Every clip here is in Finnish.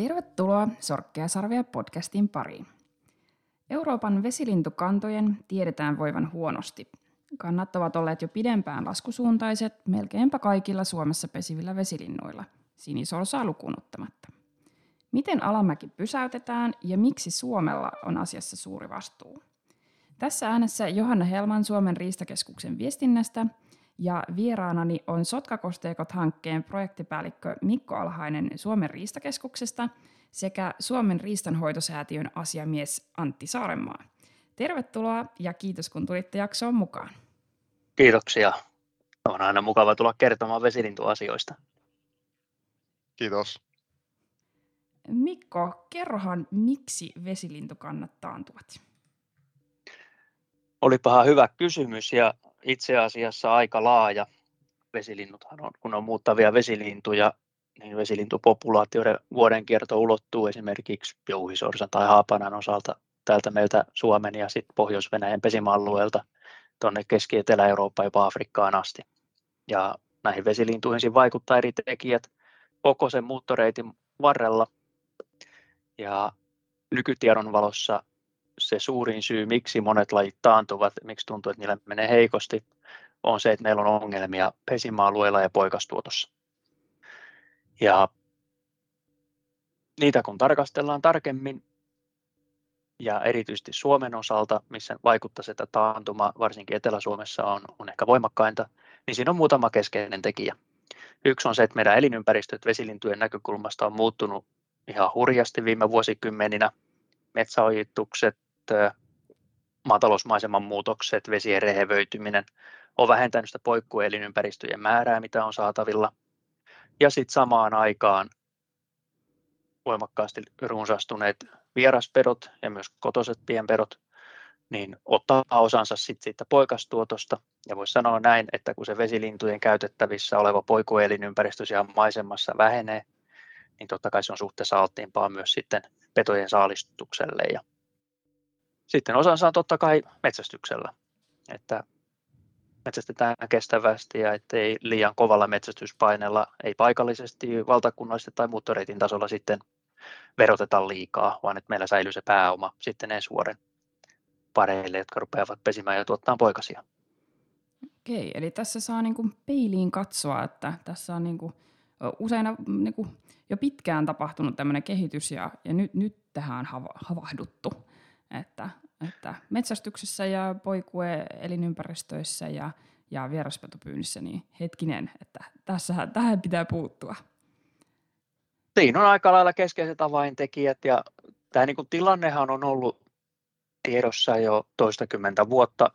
Tervetuloa Sorkkea podcastin pariin. Euroopan vesilintukantojen tiedetään voivan huonosti. Kannat ovat olleet jo pidempään laskusuuntaiset melkeinpä kaikilla Suomessa pesivillä vesilinnuilla, sinisorsaa lukuun ottamatta. Miten alamäki pysäytetään ja miksi Suomella on asiassa suuri vastuu? Tässä äänessä Johanna Helman Suomen riistakeskuksen viestinnästä ja vieraanani on Sotkakosteikot-hankkeen projektipäällikkö Mikko Alhainen Suomen riistakeskuksesta sekä Suomen riistanhoitosäätiön asiamies Antti Saarenmaa. Tervetuloa ja kiitos kun tulitte jaksoon mukaan. Kiitoksia. On aina mukava tulla kertomaan vesilintuasioista. Kiitos. Mikko, kerrohan miksi vesilintukannat taantuvat? Olipahan hyvä kysymys ja itse asiassa aika laaja. Vesilinnuthan on, kun on muuttavia vesilintuja, niin vesilintupopulaatioiden vuodenkierto ulottuu esimerkiksi jouhisorsan tai haapanan osalta täältä meiltä Suomen ja sitten Pohjois-Venäjän pesimäalueelta tuonne Keski-Etelä-Eurooppaan jopa Afrikkaan asti. Ja näihin vesilintuihin vaikuttaa eri tekijät koko sen muuttoreitin varrella. Ja nykytiedon valossa se suurin syy, miksi monet lajit taantuvat, miksi tuntuu, että niille menee heikosti, on se, että meillä on ongelmia pesimäalueilla ja poikastuotossa. Ja niitä kun tarkastellaan tarkemmin, ja erityisesti Suomen osalta, missä vaikuttaa että taantuma, varsinkin Etelä-Suomessa on, on ehkä voimakkainta, niin siinä on muutama keskeinen tekijä. Yksi on se, että meidän elinympäristöt vesilintujen näkökulmasta on muuttunut ihan hurjasti viime vuosikymmeninä. Metsäojitukset, maatalousmaiseman muutokset, vesien rehevöityminen on vähentänyt sitä poikkuelinympäristöjen määrää, mitä on saatavilla. Ja sitten samaan aikaan voimakkaasti runsastuneet vieraspedot ja myös kotoiset pienpedot, niin ottaa osansa sit siitä poikastuotosta. Ja voisi sanoa näin, että kun se vesilintujen käytettävissä oleva poikuelinympäristö siellä maisemassa vähenee, niin totta kai se on suhteessa alttiimpaa myös sitten petojen saalistukselle. Ja sitten osansa on totta kai metsästyksellä, että metsästetään kestävästi ja ettei liian kovalla metsästyspaineella, ei paikallisesti, valtakunnallisesti tai muuttoreitin tasolla sitten veroteta liikaa, vaan että meillä säilyy se pääoma sitten ensi vuoden pareille, jotka rupeavat pesimään ja tuottaa poikasia. Okei, eli tässä saa niin kuin peiliin katsoa, että tässä on niin kuin usein niin kuin jo pitkään tapahtunut tämmöinen kehitys ja, ja nyt, nyt tähän on hava, havahduttu, että, että metsästyksessä ja poikue elinympäristöissä ja, ja vieraspetopyynnissä, niin hetkinen, että tässä, tähän pitää puuttua siinä on aika lailla keskeiset avaintekijät ja tämä niin tilannehan on ollut tiedossa jo toistakymmentä vuotta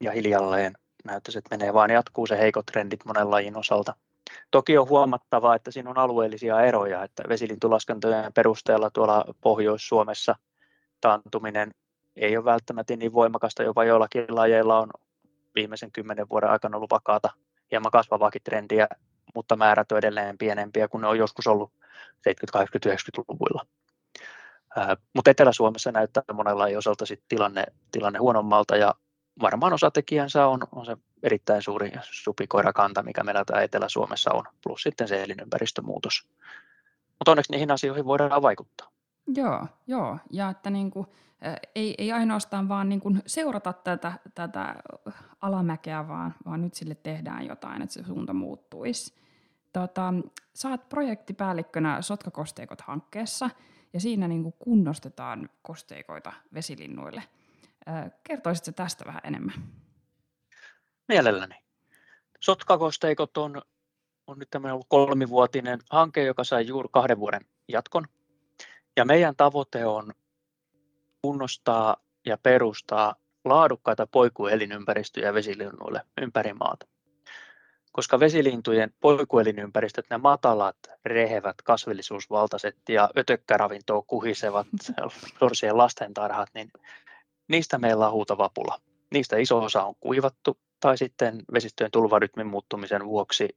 ja hiljalleen näyttäisi, että menee vaan jatkuu se heikot trendit monen lajin osalta. Toki on huomattavaa, että siinä on alueellisia eroja, että vesilintulaskentojen perusteella tuolla Pohjois-Suomessa taantuminen ei ole välttämättä niin voimakasta, jopa joillakin lajeilla on viimeisen kymmenen vuoden aikana ollut vakaata, hieman kasvavaakin trendiä, mutta määrät on edelleen pienempiä kuin ne on joskus ollut 70-, 80-, 90-luvuilla. Mutta Etelä-Suomessa näyttää monella ei osalta sit tilanne, tilanne huonommalta ja varmaan osatekijänsä on, on se erittäin suuri supikoirakanta, mikä meillä täällä Etelä-Suomessa on, plus sitten se elinympäristömuutos. Mutta onneksi niihin asioihin voidaan vaikuttaa. Joo, joo. ja että niin kuin, ei, ei ainoastaan vaan niin kuin seurata tätä, tätä alamäkeä, vaan, vaan nyt sille tehdään jotain, että se suunta muuttuisi. Tota, oot projektipäällikkönä Sotkakosteikot-hankkeessa ja siinä niin kuin kunnostetaan kosteikoita vesilinnuille. Kertoisitko tästä vähän enemmän? Mielelläni. Sotkakosteikot on, on nyt tämmöinen kolmivuotinen hanke, joka sai juuri kahden vuoden jatkon. Ja meidän tavoite on kunnostaa ja perustaa laadukkaita poikuelinympäristöjä vesilinnuille ympäri maata koska vesilintujen poikuelinympäristöt, ne matalat, rehevät, kasvillisuusvaltaiset ja ötökkäravintoa kuhisevat sorsien lastentarhat, niin niistä meillä on huutava pula. Niistä iso osa on kuivattu tai sitten vesistöjen tulvarytmin muuttumisen vuoksi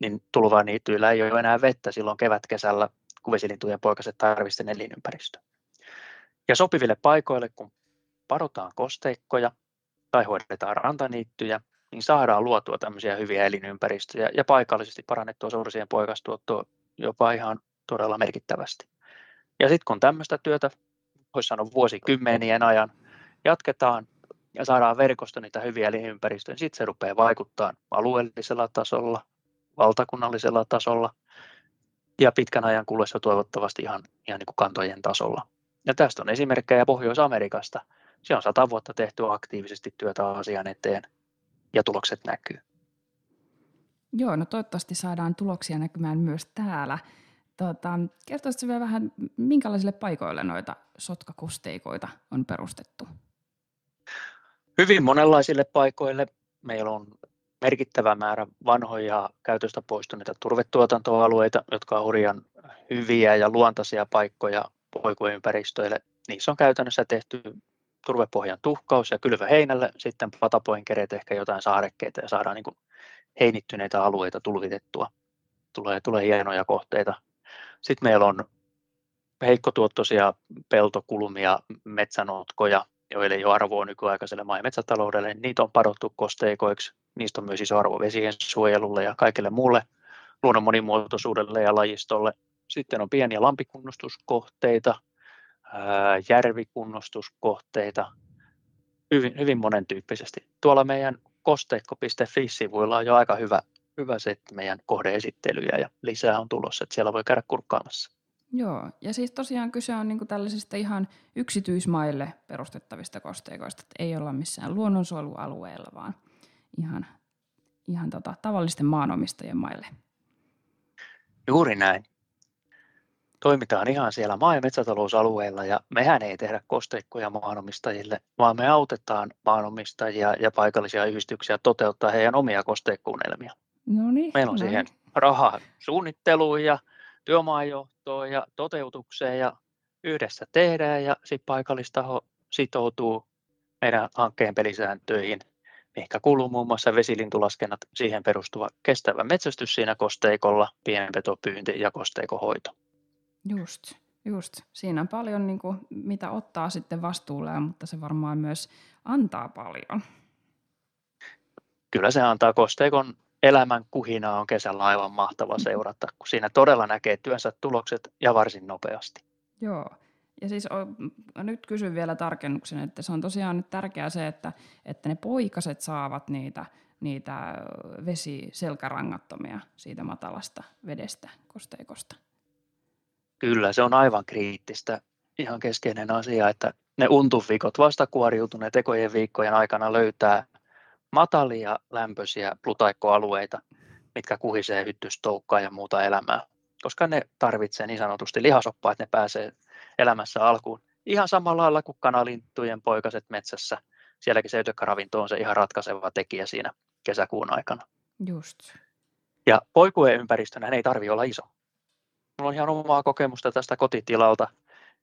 niin tulvaniityillä ei ole enää vettä silloin kevätkesällä, kun vesilintujen poikaset tarvitsevat elinympäristö. Ja sopiville paikoille, kun parotaan kosteikkoja tai hoidetaan rantaniittyjä, niin saadaan luotua tämmöisiä hyviä elinympäristöjä ja paikallisesti parannettua sorsien poikastuottoa jopa ihan todella merkittävästi. Ja sitten kun tämmöistä työtä, voisi sanoa vuosikymmenien ajan, jatketaan ja saadaan verkosto niitä hyviä elinympäristöjä, niin sitten se rupeaa vaikuttaa alueellisella tasolla, valtakunnallisella tasolla ja pitkän ajan kuluessa toivottavasti ihan, ihan niin kuin kantojen tasolla. Ja tästä on esimerkkejä Pohjois-Amerikasta. Se on sata vuotta tehty aktiivisesti työtä asian eteen ja tulokset näkyy. Joo, no toivottavasti saadaan tuloksia näkymään myös täällä. Tota, kertoisitko vielä vähän, minkälaisille paikoille noita sotkakosteikoita on perustettu? Hyvin monenlaisille paikoille. Meillä on merkittävä määrä vanhoja käytöstä poistuneita turvetuotantoalueita, jotka on hurjan hyviä ja luontaisia paikkoja poikueympäristöille. Niissä on käytännössä tehty turvepohjan tuhkaus ja kylvä heinälle, sitten patapoinkereet, ehkä jotain saarekkeita ja saadaan niin heinittyneitä alueita tulvitettua. Tulee, tulee hienoja kohteita. Sitten meillä on heikkotuottoisia peltokulmia, metsänotkoja, joille ei ole arvoa nykyaikaiselle maa- ja metsätaloudelle. Niitä on padottu kosteikoiksi. Niistä on myös iso arvo vesien suojelulle ja kaikille muulle luonnon monimuotoisuudelle ja lajistolle. Sitten on pieniä lampikunnostuskohteita, järvikunnostuskohteita, hyvin, hyvin monen tyyppisesti. Tuolla meidän kosteikko.fi-sivuilla on jo aika hyvä, hyvä setti meidän kohdeesittelyjä ja lisää on tulossa, että siellä voi käydä kurkkaamassa. Joo, ja siis tosiaan kyse on niinku tällaisista ihan yksityismaille perustettavista kosteikoista, että ei olla missään luonnonsuojelualueella, vaan ihan, ihan tota, tavallisten maanomistajien maille. Juuri näin. Toimitaan ihan siellä maa- ja metsätalousalueella ja mehän ei tehdä kosteikkoja maanomistajille, vaan me autetaan maanomistajia ja paikallisia yhdistyksiä toteuttaa heidän omia kosteikkuunelmia. No niin, Meillä on siihen rahaa suunnitteluun ja työmaajohtoon ja toteutukseen ja yhdessä tehdään ja sitten paikallistaho sitoutuu meidän hankkeen pelisääntöihin, mihinkä kuuluu muun muassa vesilintulaskennat, siihen perustuva kestävä metsästys siinä kosteikolla, pienpetopyynti ja kosteikohoito. Just, just. Siinä on paljon, niin kuin, mitä ottaa sitten vastuulle, mutta se varmaan myös antaa paljon. Kyllä se antaa kosteikon elämän kuhina on kesällä aivan mahtava seurata, kun siinä todella näkee työnsä tulokset ja varsin nopeasti. Joo. Ja siis nyt kysyn vielä tarkennuksen, että se on tosiaan nyt tärkeää se, että, että ne poikaset saavat niitä, niitä vesiselkärangattomia siitä matalasta vedestä, kosteikosta. Kyllä, se on aivan kriittistä. Ihan keskeinen asia, että ne untuvikot vastakuoriutuneet ekojen viikkojen aikana löytää matalia lämpöisiä plutaikkoalueita, mitkä kuhisee hyttystoukkaa ja muuta elämää, koska ne tarvitsee niin sanotusti lihasoppaa, että ne pääsee elämässä alkuun. Ihan samalla lailla kuin kanalintujen poikaset metsässä. Sielläkin se ytökkaravinto on se ihan ratkaiseva tekijä siinä kesäkuun aikana. Just. Ja poikueen ympäristönä ei tarvi olla iso. Mulla on ihan omaa kokemusta tästä kotitilalta.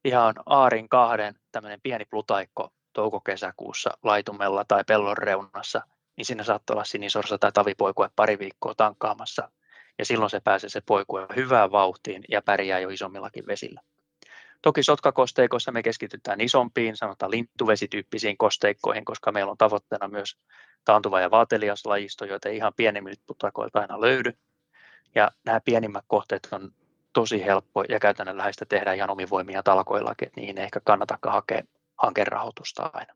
Ihan Aarin kahden tämmöinen pieni plutaikko touko-kesäkuussa laitumella tai pellon reunassa niin siinä saattoi olla sinisorsa tai tavipoikue pari viikkoa tankkaamassa. Ja silloin se pääsee se poikue hyvään vauhtiin ja pärjää jo isommillakin vesillä. Toki sotkakosteikoissa me keskitytään isompiin, sanotaan lintuvesityyppisiin kosteikkoihin, koska meillä on tavoitteena myös taantuva ja vaatelias lajisto, joita ei ihan pienemmiltä putakoilta aina löydy. Ja nämä pienimmät kohteet on tosi helppo ja käytännönläheistä tehdä ihan omivoimia talkoillakin, että niihin ei ehkä kannatakaan hakea hankerahoitusta aina.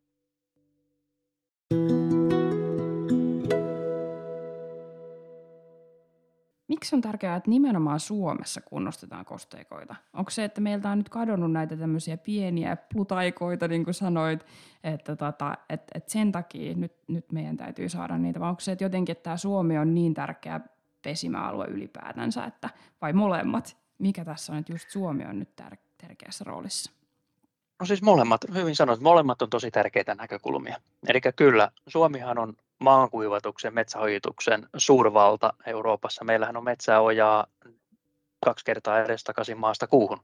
Miksi on tärkeää, että nimenomaan Suomessa kunnostetaan kosteikoita? Onko se, että meiltä on nyt kadonnut näitä tämmöisiä pieniä plutaikoita, niin kuin sanoit, että, tota, että, että sen takia nyt, nyt meidän täytyy saada niitä, vai onko se, että jotenkin että tämä Suomi on niin tärkeä pesimäalue ylipäätänsä, että, vai molemmat? Mikä tässä on, että just Suomi on nyt tär- tärkeässä roolissa? No siis molemmat, hyvin sanot, molemmat on tosi tärkeitä näkökulmia. Eli kyllä, Suomihan on maankuivatuksen, metsähoituksen suurvalta Euroopassa. Meillähän on metsäojaa kaksi kertaa edestakaisin maasta kuuhun.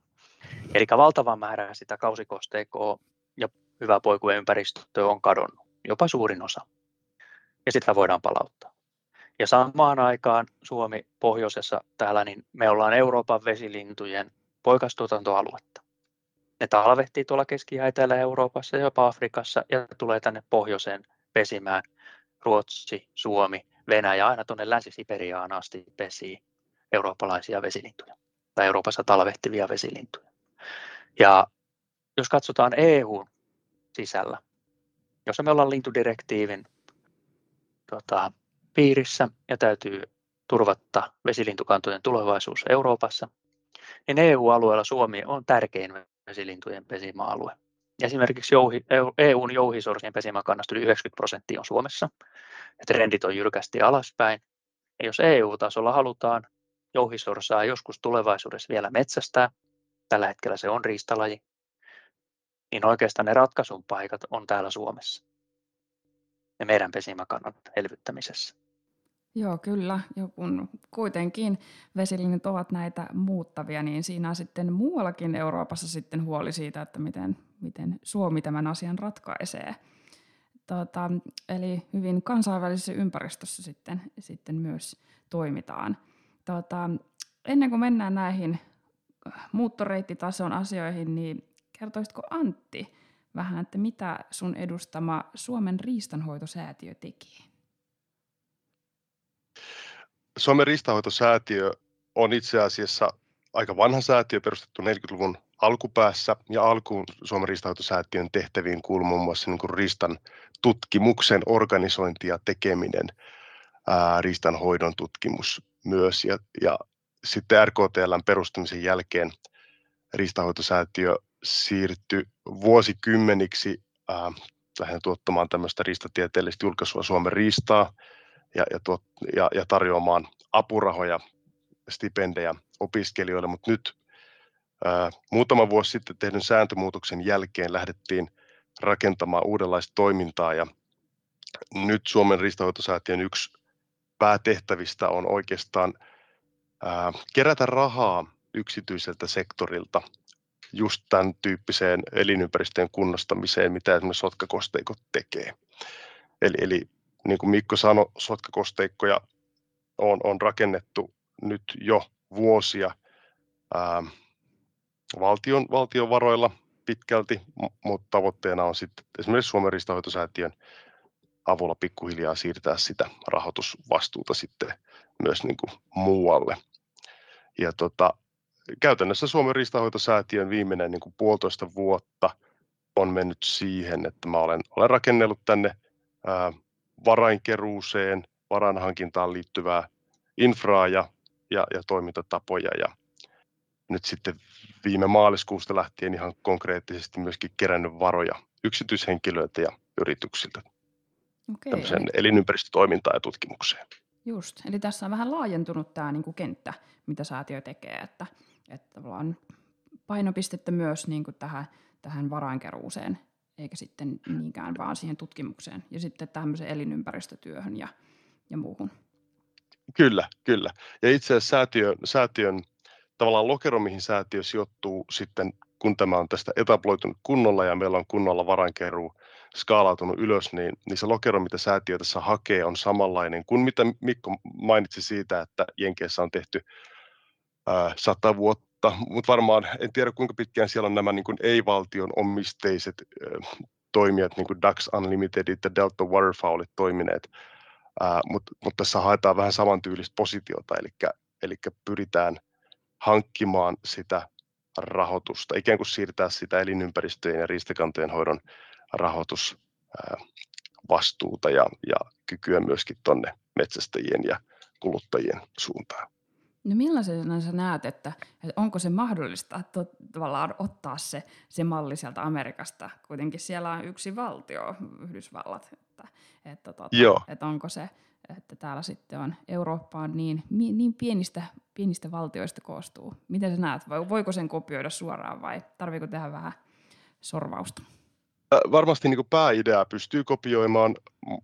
Eli valtava määrä sitä kausikosteikoa ja hyvää poikueympäristöä on kadonnut, jopa suurin osa. Ja sitä voidaan palauttaa. Ja samaan aikaan Suomi pohjoisessa täällä, niin me ollaan Euroopan vesilintujen poikastuotantoaluetta. Ne talvehtii tuolla Keski- ja Etelä-Euroopassa ja jopa Afrikassa ja tulee tänne pohjoiseen pesimään – Ruotsi, Suomi, Venäjä aina tuonne Länsi-Siperiaan asti pesii eurooppalaisia vesilintuja tai Euroopassa talvehtivia vesilintuja. Ja jos katsotaan EU sisällä, jossa me ollaan lintudirektiivin tota, piirissä ja täytyy turvatta vesilintukantojen tulevaisuus Euroopassa, niin EU-alueella Suomi on tärkein vesilintujen pesimäalue. Esimerkiksi jouhi, EUn jouhisorsien pesimäkannasta yli 90 prosenttia on Suomessa, ja trendit on jyrkästi alaspäin. Ja jos EU-tasolla halutaan jouhisorsaa joskus tulevaisuudessa vielä metsästää, tällä hetkellä se on riistalaji, niin oikeastaan ne ratkaisun paikat on täällä Suomessa ja meidän pesimäkannan elvyttämisessä. Joo, kyllä. Ja kun kuitenkin vesilinnut ovat näitä muuttavia, niin siinä on sitten muuallakin Euroopassa sitten huoli siitä, että miten, miten Suomi tämän asian ratkaisee. Tota, eli hyvin kansainvälisessä ympäristössä sitten, sitten myös toimitaan. Tota, ennen kuin mennään näihin muuttoreittitason asioihin, niin kertoisitko Antti vähän, että mitä sun edustama Suomen riistanhoitosäätiö teki? Suomen riistanhoitosäätiö on itse asiassa aika vanha säätiö, perustettu 40-luvun alkupäässä, ja alkuun Suomen riistanhoitosäätiön tehtäviin kuuluu muun muassa niin kuin riistan tutkimuksen organisointi ja tekeminen, ää, riistanhoidon tutkimus myös, ja, ja sitten RKTLn perustamisen jälkeen riistanhoitosäätiö siirtyi vuosikymmeniksi ää, lähinnä tuottamaan tämmöistä riistatieteellistä julkaisua Suomen riistaa ja, ja, tuot, ja, ja tarjoamaan apurahoja, stipendejä opiskelijoille, mutta nyt ää, muutama vuosi sitten tehdyn sääntömuutoksen jälkeen lähdettiin rakentamaan uudenlaista toimintaa ja nyt Suomen riistanhoitosäätiön yksi päätehtävistä on oikeastaan ää, kerätä rahaa yksityiseltä sektorilta just tämän tyyppiseen elinympäristöjen kunnostamiseen, mitä esimerkiksi sotkakosteikot tekee. Eli, eli niin kuin Mikko sanoi, sotkakosteikkoja on, on rakennettu nyt jo vuosia ää, valtion, valtion varoilla pitkälti, mutta tavoitteena on sitten esimerkiksi Suomen riistanhoitosäätiön avulla pikkuhiljaa siirtää sitä rahoitusvastuuta sitten myös niin kuin muualle. Ja tota, käytännössä Suomen riistanhoitosäätiön viimeinen niin kuin puolitoista vuotta on mennyt siihen, että mä olen, olen rakennellut tänne ää, varainkeruuseen, varainhankintaan liittyvää infraa ja, ja, ja toimintatapoja. Ja nyt sitten viime maaliskuusta lähtien ihan konkreettisesti myöskin kerännyt varoja yksityishenkilöiltä ja yrityksiltä Okei. elinympäristötoimintaan ja tutkimukseen. Just, eli tässä on vähän laajentunut tämä niin kuin kenttä, mitä säätiö tekee, että, että tavallaan painopistettä myös niin kuin tähän, tähän varainkeruuseen, eikä sitten niinkään vaan siihen tutkimukseen ja sitten tämmöiseen elinympäristötyöhön ja, ja muuhun. Kyllä, kyllä. Ja itse asiassa säätiön, säätiön tavallaan lokero, mihin säätiö sijoittuu sitten, kun tämä on tästä etabloitunut kunnolla ja meillä on kunnolla varainkeruu skaalautunut ylös, niin, niin se lokero, mitä säätiö tässä hakee, on samanlainen kuin mitä Mikko mainitsi siitä, että Jenkeissä on tehty ää, sata vuotta, mutta varmaan en tiedä kuinka pitkään siellä on nämä niin kuin ei-valtion omisteiset ää, toimijat, niin kuin Ducks Unlimitedit ja Delta Waterfowlit toimineet, mutta mut tässä haetaan vähän samantyylistä positiota, eli, eli pyritään hankkimaan sitä rahoitusta, ikään kuin siirtää sitä elinympäristöjen ja riistakantojen hoidon rahoitusvastuuta ja, ja kykyä myöskin tuonne metsästäjien ja kuluttajien suuntaan. No millaisena sä näet, että, että onko se mahdollista to, tavallaan ottaa se, se malli sieltä Amerikasta? Kuitenkin siellä on yksi valtio, Yhdysvallat, että, että, tota, Joo. että onko se, että täällä sitten on Eurooppa on niin, niin pienistä, pienistä valtioista koostuu. Miten sä näet, voiko sen kopioida suoraan vai tarviiko tehdä vähän sorvausta? Varmasti niin kuin pääidea pystyy kopioimaan,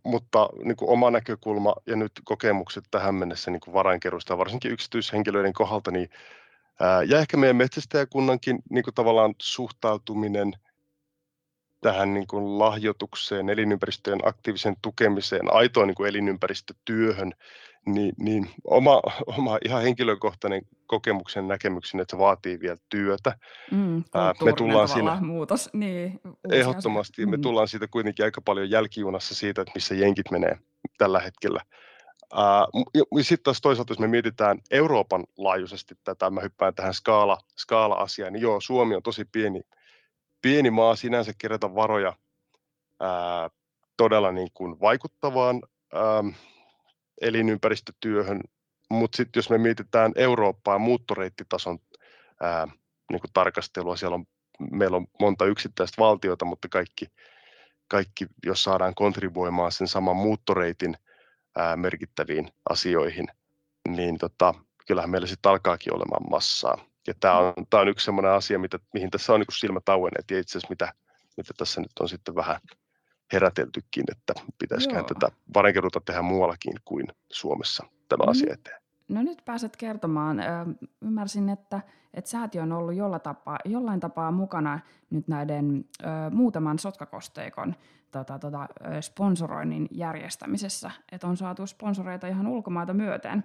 mutta niin kuin oma näkökulma ja nyt kokemukset tähän mennessä niin kuin varainkerusta, varsinkin yksityishenkilöiden kohdalta, niin ää, ja ehkä meidän metsästäjäkunnankin niin kuin tavallaan suhtautuminen tähän niin kuin lahjoitukseen, elinympäristöjen aktiiviseen tukemiseen, aitoon niin kuin elinympäristötyöhön, niin, niin oma, oma ihan henkilökohtainen kokemuksen näkemyksen, että se vaatii vielä työtä. Mm, me tullaan siinä, muutos. Niin, ehdottomasti. Mm. Me tullaan siitä kuitenkin aika paljon jälkijunassa siitä, että missä jenkit menee tällä hetkellä sitten taas toisaalta, jos me mietitään Euroopan laajuisesti tätä, mä hyppään tähän skaala, skaala-asiaan, niin joo, Suomi on tosi pieni, pieni maa sinänsä kerätä varoja ää, todella niin kuin vaikuttavaan ää, elinympäristötyöhön, mutta sitten jos me mietitään Eurooppaa muuttoreittitason ää, niin kuin tarkastelua, siellä on, meillä on monta yksittäistä valtiota, mutta kaikki, kaikki jos saadaan kontribuoimaan sen saman muuttoreitin ää, merkittäviin asioihin, niin tota, kyllähän meillä sitten alkaakin olemaan massaa. Ja tämä on, tää on yksi sellainen asia, mitä, mihin tässä on niin silmät auenneet ja itse asiassa mitä, mitä tässä nyt on sitten vähän heräteltykin, että pitäisiköhän tätä varenkeruuta tehdä muuallakin kuin Suomessa tämä no asia eteen. No nyt pääset kertomaan. Ymmärsin, että, että säätiö on ollut jolla tapaa, jollain tapaa mukana nyt näiden ö, muutaman sotkakosteikon tota, tota, sponsoroinnin järjestämisessä. Että on saatu sponsoreita ihan ulkomaita myöten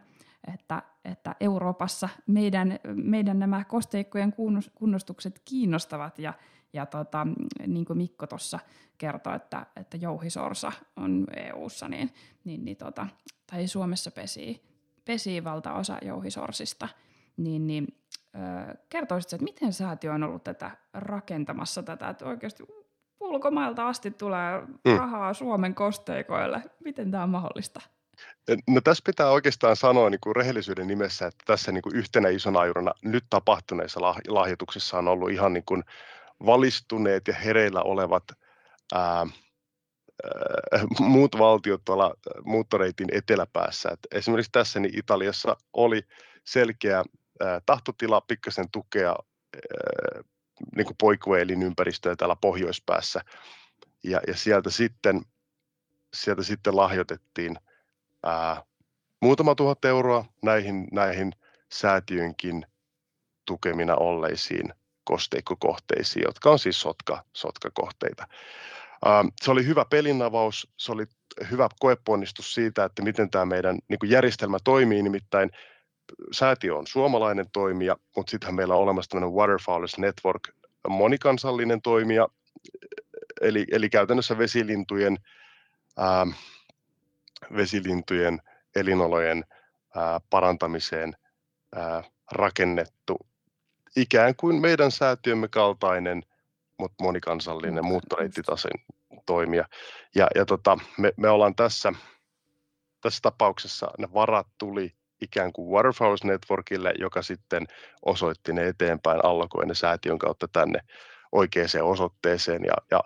että, että Euroopassa meidän, meidän nämä kosteikkojen kunnostukset kiinnostavat ja, ja tota, niin kuin Mikko tuossa kertoi, että, että jouhisorsa on EU-ssa, niin, niin, niin tota, tai Suomessa pesii, pesii valtaosa jouhisorsista, niin, niin kertoisitko, että miten säätiö on ollut tätä rakentamassa tätä, että oikeasti ulkomailta asti tulee mm. rahaa Suomen kosteikoille. Miten tämä on mahdollista? No tässä pitää oikeastaan sanoa niin kuin rehellisyyden nimessä, että tässä niin kuin yhtenä isona ajurana nyt tapahtuneissa lahjoituksissa on ollut ihan niin kuin valistuneet ja hereillä olevat ää, muut valtiot tuolla muuttoreitin eteläpäässä. Et esimerkiksi tässä niin Italiassa oli selkeä ää, tahtotila pikkasen tukea ää, niin kuin poikueelinympäristöä täällä pohjoispäässä. Ja, ja sieltä, sitten, sieltä sitten lahjoitettiin – ää, muutama tuhat euroa näihin, näihin säätiönkin tukemina olleisiin kosteikkokohteisiin, jotka on siis sotka, sotkakohteita. Ää, se oli hyvä pelinavaus, se oli hyvä koeponnistus siitä, että miten tämä meidän niin järjestelmä toimii, nimittäin säätiö on suomalainen toimija, mutta sittenhän meillä on olemassa tämmöinen Waterfowlers Network, monikansallinen toimija, eli, eli käytännössä vesilintujen ää, vesilintujen elinolojen ää, parantamiseen ää, rakennettu ikään kuin meidän säätiömme kaltainen, mutta monikansallinen muuttoreittitasen toimija. Ja, ja tota, me, me ollaan tässä, tässä tapauksessa, ne varat tuli ikään kuin Waterfowls Networkille, joka sitten osoitti ne eteenpäin, allokoi ne säätiön kautta tänne oikeaan osoitteeseen. Ja, ja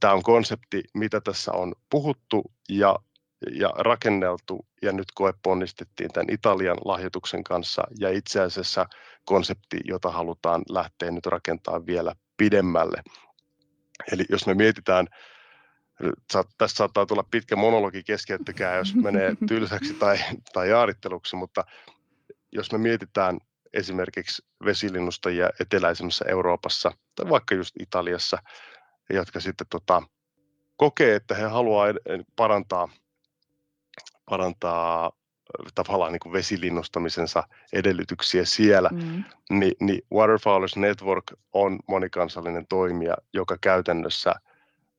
tämä on konsepti, mitä tässä on puhuttu ja ja rakenneltu ja nyt koeponnistettiin tämän Italian lahjoituksen kanssa ja itse asiassa konsepti, jota halutaan lähteä nyt rakentaa vielä pidemmälle. Eli jos me mietitään, tässä saattaa tulla pitkä monologi keskeyttäkää, jos menee tylsäksi tai, tai jaaritteluksi, mutta jos me mietitään esimerkiksi vesilinnustajia eteläisemmässä Euroopassa tai vaikka just Italiassa, jotka sitten tota, kokee, että he haluavat parantaa parantaa tavallaan niin kuin vesilinnustamisensa edellytyksiä siellä, mm. niin, niin Waterfowlers Network on monikansallinen toimija, joka käytännössä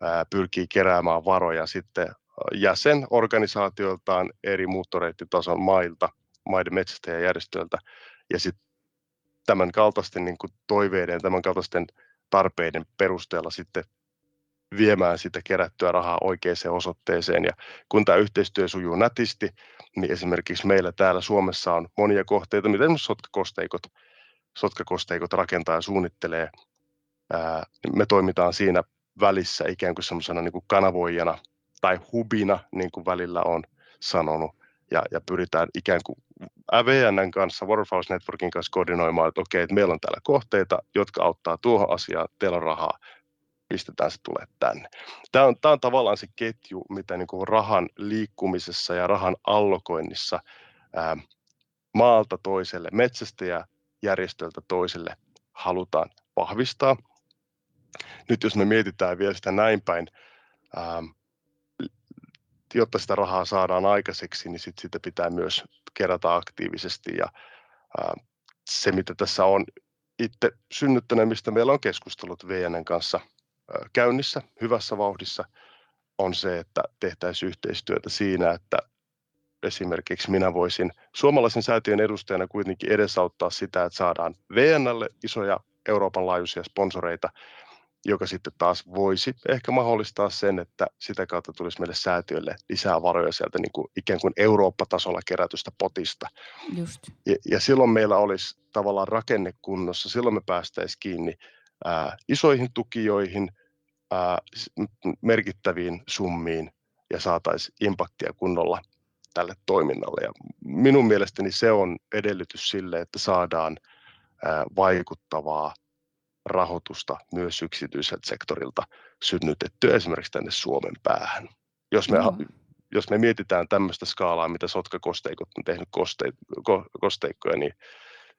ää, pyrkii keräämään varoja sitten jäsenorganisaatioiltaan eri muuttoreittitason mailta, maiden metsästäjäjärjestöiltä, ja sitten tämän kaltaisten niin kuin toiveiden, tämän kaltaisten tarpeiden perusteella sitten viemään sitä kerättyä rahaa oikeaan osoitteeseen. Ja kun tämä yhteistyö sujuu nätisti, niin esimerkiksi meillä täällä Suomessa on monia kohteita, mitä esimerkiksi sotkakosteikot, sotkakosteikot rakentaa ja suunnittelee. Ää, me toimitaan siinä välissä ikään kuin semmoisena niin kanavoijana tai hubina, niin kuin välillä on sanonut, ja, ja pyritään ikään kuin AVNn kanssa, Waterfalls Networkin kanssa koordinoimaan, että okei, että meillä on täällä kohteita, jotka auttaa tuohon asiaan, teillä on rahaa, pistetään se tulee tänne. Tämä on, tämä on tavallaan se ketju, mitä niin kuin rahan liikkumisessa ja rahan allokoinnissa ää, maalta toiselle, metsästäjäjärjestöltä toiselle halutaan vahvistaa. Nyt jos me mietitään vielä sitä näin päin, ää, jotta sitä rahaa saadaan aikaiseksi, niin sit sitä pitää myös kerätä aktiivisesti. Ja ää, se, mitä tässä on itse synnyttänyt, mistä meillä on keskustelut VNN kanssa – käynnissä hyvässä vauhdissa on se, että tehtäisiin yhteistyötä siinä, että esimerkiksi minä voisin suomalaisen säätiön edustajana kuitenkin edesauttaa sitä, että saadaan VNlle isoja Euroopan laajuisia sponsoreita, joka sitten taas voisi ehkä mahdollistaa sen, että sitä kautta tulisi meille säätiölle lisää varoja sieltä niin kuin ikään kuin Eurooppa-tasolla kerätystä potista. Just. Ja, ja silloin meillä olisi tavallaan rakenne kunnossa, silloin me päästäisiin kiinni ää, isoihin tukijoihin, ää, merkittäviin summiin ja saataisiin impaktia kunnolla tälle toiminnalle. Ja minun mielestäni se on edellytys sille, että saadaan ää, vaikuttavaa rahoitusta myös yksityiseltä sektorilta synnytettyä esimerkiksi tänne Suomen päähän. Jos me, no. jos me mietitään tämmöistä skaalaa, mitä sotkakosteikot on tehnyt koste, ko, kosteikkoja, niin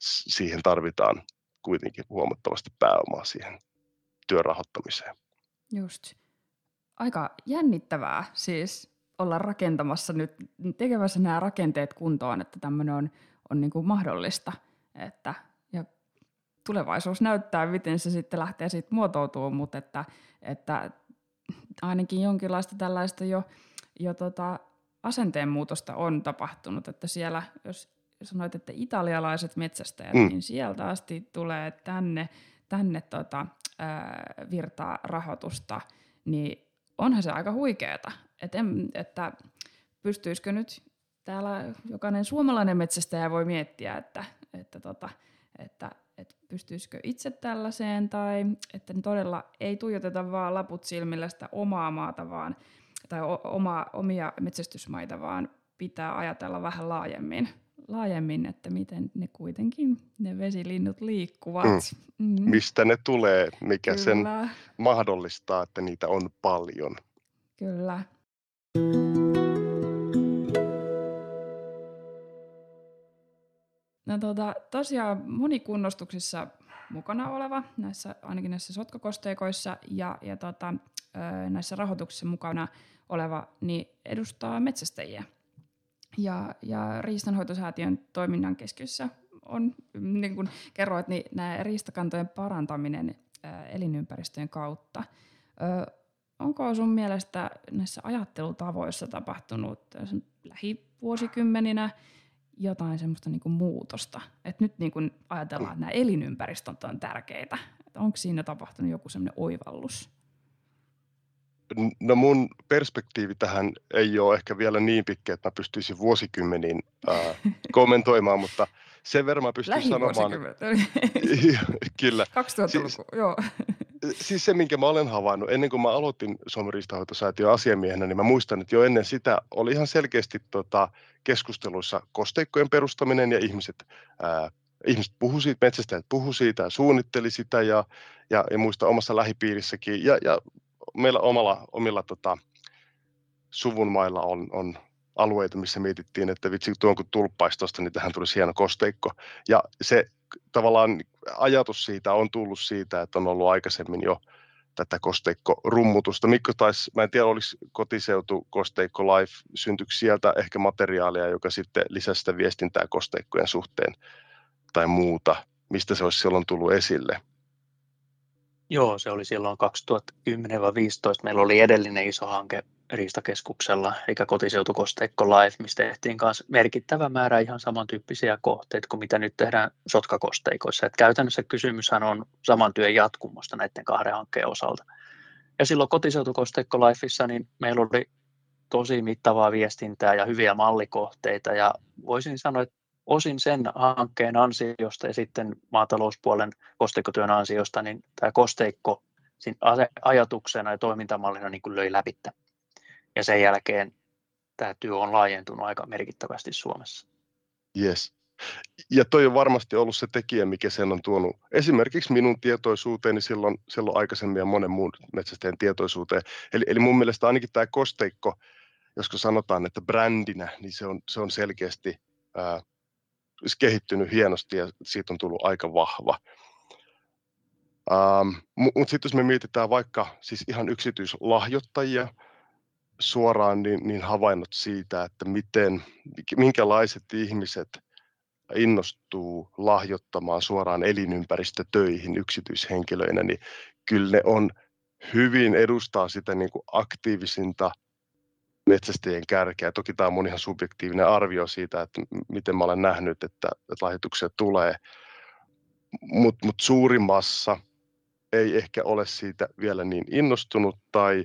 siihen tarvitaan kuitenkin huomattavasti pääomaa siihen työn rahoittamiseen. Just. Aika jännittävää siis olla rakentamassa nyt, tekemässä nämä rakenteet kuntoon, että tämmöinen on, on niin kuin mahdollista. Että tulevaisuus näyttää, miten se sitten lähtee siitä muotoutumaan, mutta että, että ainakin jonkinlaista tällaista jo, jo tota asenteen muutosta on tapahtunut, että siellä, jos sanoit, että italialaiset metsästäjät, mm. niin sieltä asti tulee tänne, tänne tota, ää, virtaa rahoitusta, niin onhan se aika huikeeta, että, että pystyisikö nyt täällä jokainen suomalainen metsästäjä voi miettiä, että, että, tota, että että pystyisikö itse tällaiseen tai että todella ei tuijoteta vaan laput silmillä sitä omaa maata vaan, tai oma, omia metsästysmaita, vaan pitää ajatella vähän laajemmin, laajemmin, että miten ne kuitenkin, ne vesilinnut liikkuvat. Mm. Mm. Mistä ne tulee, mikä Kyllä. sen mahdollistaa, että niitä on paljon. Kyllä. No tota, tosiaan monikunnostuksissa mukana oleva, näissä, ainakin näissä sotkakosteikoissa ja, ja tota, näissä rahoituksissa mukana oleva, niin edustaa metsästäjiä. Ja, ja Riistanhoitosäätiön toiminnan keskiössä on, niin kuin kerroit, niin nämä riistakantojen parantaminen elinympäristöjen kautta. Ö, onko sun mielestä näissä ajattelutavoissa tapahtunut lähivuosikymmeninä jotain semmoista niin kuin muutosta. Et nyt niin kuin ajatellaan, että nämä elinympäristöt on tärkeitä. Onko siinä tapahtunut joku semmoinen oivallus? No mun perspektiivi tähän ei ole ehkä vielä niin pitkä, että mä pystyisin vuosikymmeniin äh, kommentoimaan, mutta sen verran mä pystyn sanomaan. Kyllä. 2000-luku, siis, joo. Siis se, minkä mä olen havainnut, ennen kuin mä aloitin Suomen riistahoitosäätiön asiamiehenä, niin mä muistan, että jo ennen sitä oli ihan selkeästi tota, keskusteluissa kosteikkojen perustaminen ja ihmiset, ää, ihmiset puhu siitä, metsästäjät puhu siitä ja suunnitteli sitä ja, ja, ja muista omassa lähipiirissäkin ja, ja meillä omalla, omilla tota, suvun mailla on, on alueita, missä mietittiin, että vitsi tuon kun tulppaisi tuosta, niin tähän tulisi hieno kosteikko. Ja se tavallaan ajatus siitä on tullut siitä, että on ollut aikaisemmin jo tätä kosteikkorummutusta. Mikko taisi, mä en tiedä oliko kotiseutu kosteikko live, syntyykö sieltä ehkä materiaalia, joka sitten lisäsi sitä viestintää kosteikkojen suhteen tai muuta, mistä se olisi silloin tullut esille? Joo, se oli silloin 2010-2015. Meillä oli edellinen iso hanke Riistakeskuksella, eli kotiseutukosteikko Live, mistä tehtiin myös merkittävä määrä ihan samantyyppisiä kohteita kuin mitä nyt tehdään sotkakosteikoissa. Et käytännössä kysymyshän on saman työn jatkumosta näiden kahden hankkeen osalta. Ja silloin kotiseutukosteikko Lifeissa niin meillä oli tosi mittavaa viestintää ja hyviä mallikohteita ja voisin sanoa, että osin sen hankkeen ansiosta ja sitten maatalouspuolen kosteikkotyön ansiosta, niin tämä kosteikko ajatuksena ja toimintamallina niin kuin löi läpittä. Ja sen jälkeen tämä työ on laajentunut aika merkittävästi Suomessa. Yes. Ja toi on varmasti ollut se tekijä, mikä sen on tuonut esimerkiksi minun tietoisuuteeni silloin, silloin aikaisemmin ja monen muun metsästäjän tietoisuuteen. Eli, eli mun mielestä ainakin tämä kosteikko, josko sanotaan, että brändinä, niin se on, se on selkeästi ää, kehittynyt hienosti ja siitä on tullut aika vahva. Ähm, Mutta sitten jos me mietitään vaikka siis ihan yksityislahjoittajia, suoraan niin, niin havainnot siitä, että miten, minkälaiset ihmiset innostuu lahjoittamaan suoraan elinympäristötöihin yksityishenkilöinä, niin kyllä ne on hyvin edustaa sitä niin kuin aktiivisinta metsästäjien kärkeä. Toki tämä on mun ihan subjektiivinen arvio siitä, että miten mä olen nähnyt, että, että lahjoituksia tulee. Mutta mut suuri massa ei ehkä ole siitä vielä niin innostunut tai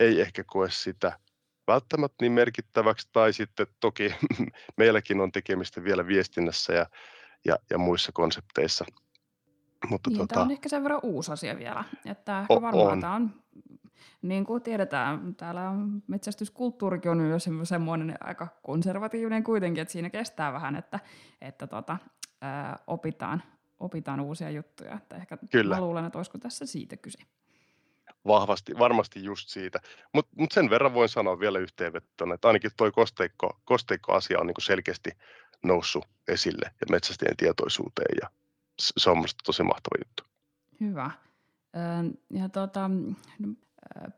ei ehkä koe sitä välttämättä niin merkittäväksi, tai sitten toki meilläkin on tekemistä vielä viestinnässä ja, ja, ja muissa konsepteissa. Mutta niin, tota, tämä on ehkä sen verran uusi asia vielä, että ehkä varmaan on. tämä on, niin kuin tiedetään, täällä on metsästyskulttuurikin on myös semmoinen aika konservatiivinen kuitenkin, että siinä kestää vähän, että, että tota, ää, opitaan, opitaan uusia juttuja. Että ehkä Kyllä. mä luulen, että olisiko tässä siitä kyse vahvasti, varmasti just siitä. Mutta mut sen verran voin sanoa vielä yhteenvettona, että ainakin tuo kosteikko, kosteikkoasia on niinku selkeästi noussut esille ja metsästäjien tietoisuuteen ja se on tosi mahtava juttu. Hyvä. Ja tota,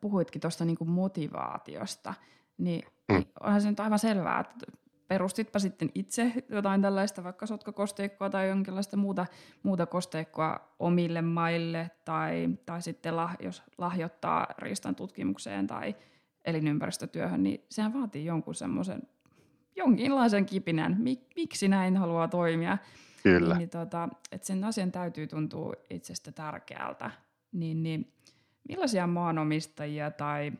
puhuitkin tuosta niinku motivaatiosta, niin, mm. niin onhan se nyt aivan selvää, että perustitpa sitten itse jotain tällaista vaikka sotkakosteikkoa tai jonkinlaista muuta, muuta kosteikkoa omille maille tai, tai sitten lah, jos lahjoittaa riistan tutkimukseen tai elinympäristötyöhön, niin sehän vaatii jonkun semmoisen jonkinlaisen kipinän, Mik, miksi näin haluaa toimia. Kyllä. Niin, niin tota, että sen asian täytyy tuntua itsestä tärkeältä. Niin, niin millaisia maanomistajia tai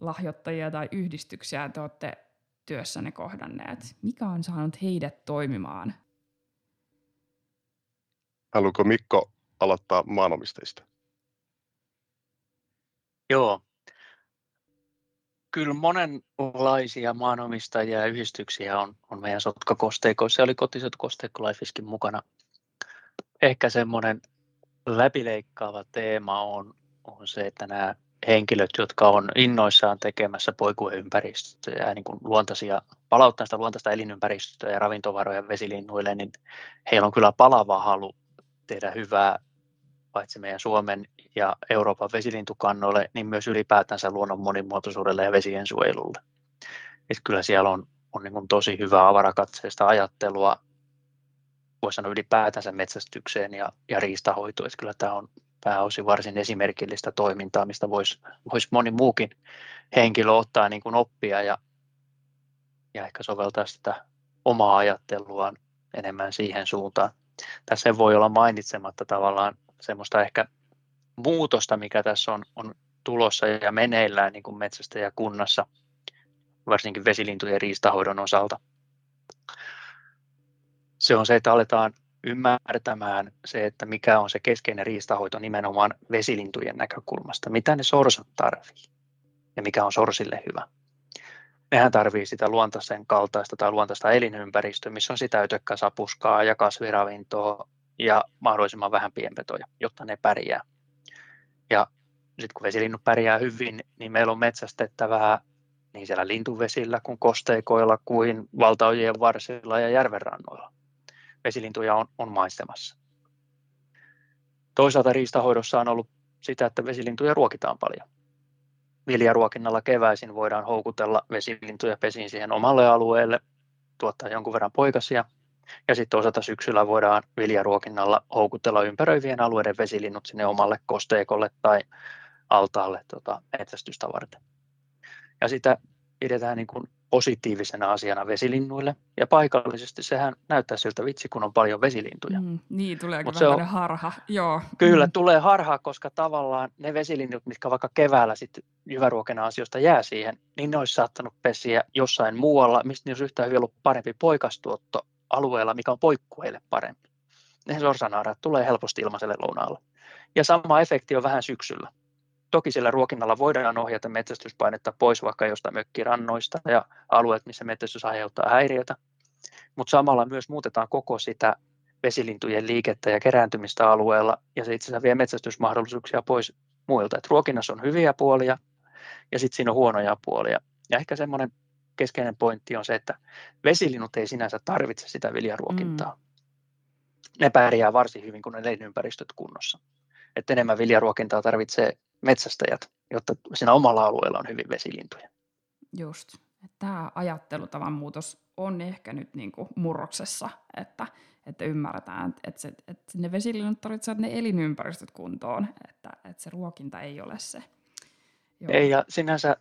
lahjoittajia tai yhdistyksiä te olette työssänne kohdanneet? Mikä on saanut heidät toimimaan? Haluatko Mikko aloittaa maanomistajista? Joo. Kyllä monenlaisia maanomistajia ja yhdistyksiä on, on meidän sotkakosteikoissa. Oli kotiset kosteikkolifiskin mukana. Ehkä semmoinen läpileikkaava teema on, on se, että nämä henkilöt, jotka on innoissaan tekemässä poikueympäristöjä niin kuin luontaisia, palauttaa sitä luontaista elinympäristöä ja ravintovaroja vesilinnuille, niin heillä on kyllä palava halu tehdä hyvää paitsi meidän Suomen ja Euroopan vesilintukannoille, niin myös ylipäätänsä luonnon monimuotoisuudelle ja vesien suojelulle. Et kyllä siellä on, on niin kuin tosi hyvää avarakatseista ajattelua, voisi sanoa ylipäätänsä metsästykseen ja, ja riistahoitoon. Kyllä tämä on pääosin varsin esimerkillistä toimintaa, mistä voisi vois moni muukin henkilö ottaa niin kuin oppia ja, ja ehkä soveltaa sitä omaa ajatteluaan enemmän siihen suuntaan. Tässä voi olla mainitsematta tavallaan semmoista ehkä muutosta, mikä tässä on, on tulossa ja meneillään niin kuin metsästäjäkunnassa, varsinkin vesilintujen riistahoidon osalta. Se on se, että aletaan ymmärtämään se, että mikä on se keskeinen riistahoito nimenomaan vesilintujen näkökulmasta, mitä ne sorsat tarvii ja mikä on sorsille hyvä. Nehän tarvii sitä luontaisen kaltaista tai luontaista elinympäristöä, missä on sitä ytökkäsapuskaa ja kasviravintoa ja mahdollisimman vähän pienpetoja, jotta ne pärjää. Ja sitten kun vesilinnut pärjää hyvin, niin meillä on metsästettävää niin siellä lintuvesillä kuin kosteikoilla kuin valtaojien varsilla ja järvenrannoilla vesilintuja on, on maistemassa. Toisaalta riistahoidossa on ollut sitä, että vesilintuja ruokitaan paljon. Viljaruokinnalla keväisin voidaan houkutella vesilintuja pesiin siihen omalle alueelle, tuottaa jonkun verran poikasia, ja sitten toisaalta syksyllä voidaan viljaruokinnalla houkutella ympäröivien alueiden vesilinnut sinne omalle kosteikolle tai altaalle tota, metsästystä varten. Ja sitä pidetään niin kuin positiivisena asiana vesilinnuille. Ja paikallisesti sehän näyttää siltä vitsi, kun on paljon vesilintuja. Mm, niin, tulee Mut se on, harha. Joo. Kyllä, mm. tulee harha, koska tavallaan ne vesilinnut, mitkä vaikka keväällä sitten jyväruokena asioista jää siihen, niin ne olisi saattanut pesiä jossain muualla, mistä ne olisi yhtään hyvin ollut parempi poikastuotto alueella, mikä on poikkueille parempi. Ne sorsanaarat tulee helposti ilmaiselle lounaalle. Ja sama efekti on vähän syksyllä. Toki sillä ruokinnalla voidaan ohjata metsästyspainetta pois vaikka jostain mökkirannoista ja alueet, missä metsästys aiheuttaa häiriötä, mutta samalla myös muutetaan koko sitä vesilintujen liikettä ja kerääntymistä alueella, ja se itse asiassa vie metsästysmahdollisuuksia pois muilta. Et ruokinnassa on hyviä puolia, ja sitten siinä on huonoja puolia. Ja ehkä semmoinen keskeinen pointti on se, että vesilinnut ei sinänsä tarvitse sitä viljaruokintaa. Mm. Ne pärjää varsin hyvin, kun ne elinympäristöt kunnossa. Että enemmän viljaruokintaa tarvitsee metsästäjät, jotta siinä omalla alueella on hyvin vesilintuja. Just. Tämä ajattelutavan muutos on ehkä nyt niin kuin murroksessa, että, että ymmärretään, että, se, että ne vesilinnut tarvitsevat ne elinympäristöt kuntoon, että, että se ruokinta ei ole se. Joo. Ei, ja sinänsä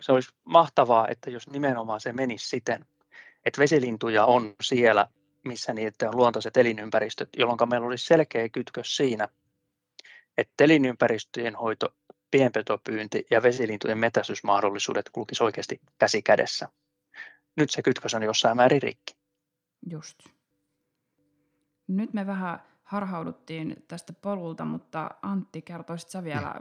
se olisi mahtavaa, että jos nimenomaan se menisi siten, että vesilintuja on siellä, missä niitä on luontaiset elinympäristöt, jolloin meillä olisi selkeä kytkös siinä, että elinympäristöjen hoito, pienpetopyynti ja vesilintujen metästysmahdollisuudet kulkisivat oikeasti käsi kädessä. Nyt se kytkös on jossain määrin rikki. Just. Nyt me vähän harhauduttiin tästä polulta, mutta Antti, kertoisit sä vielä,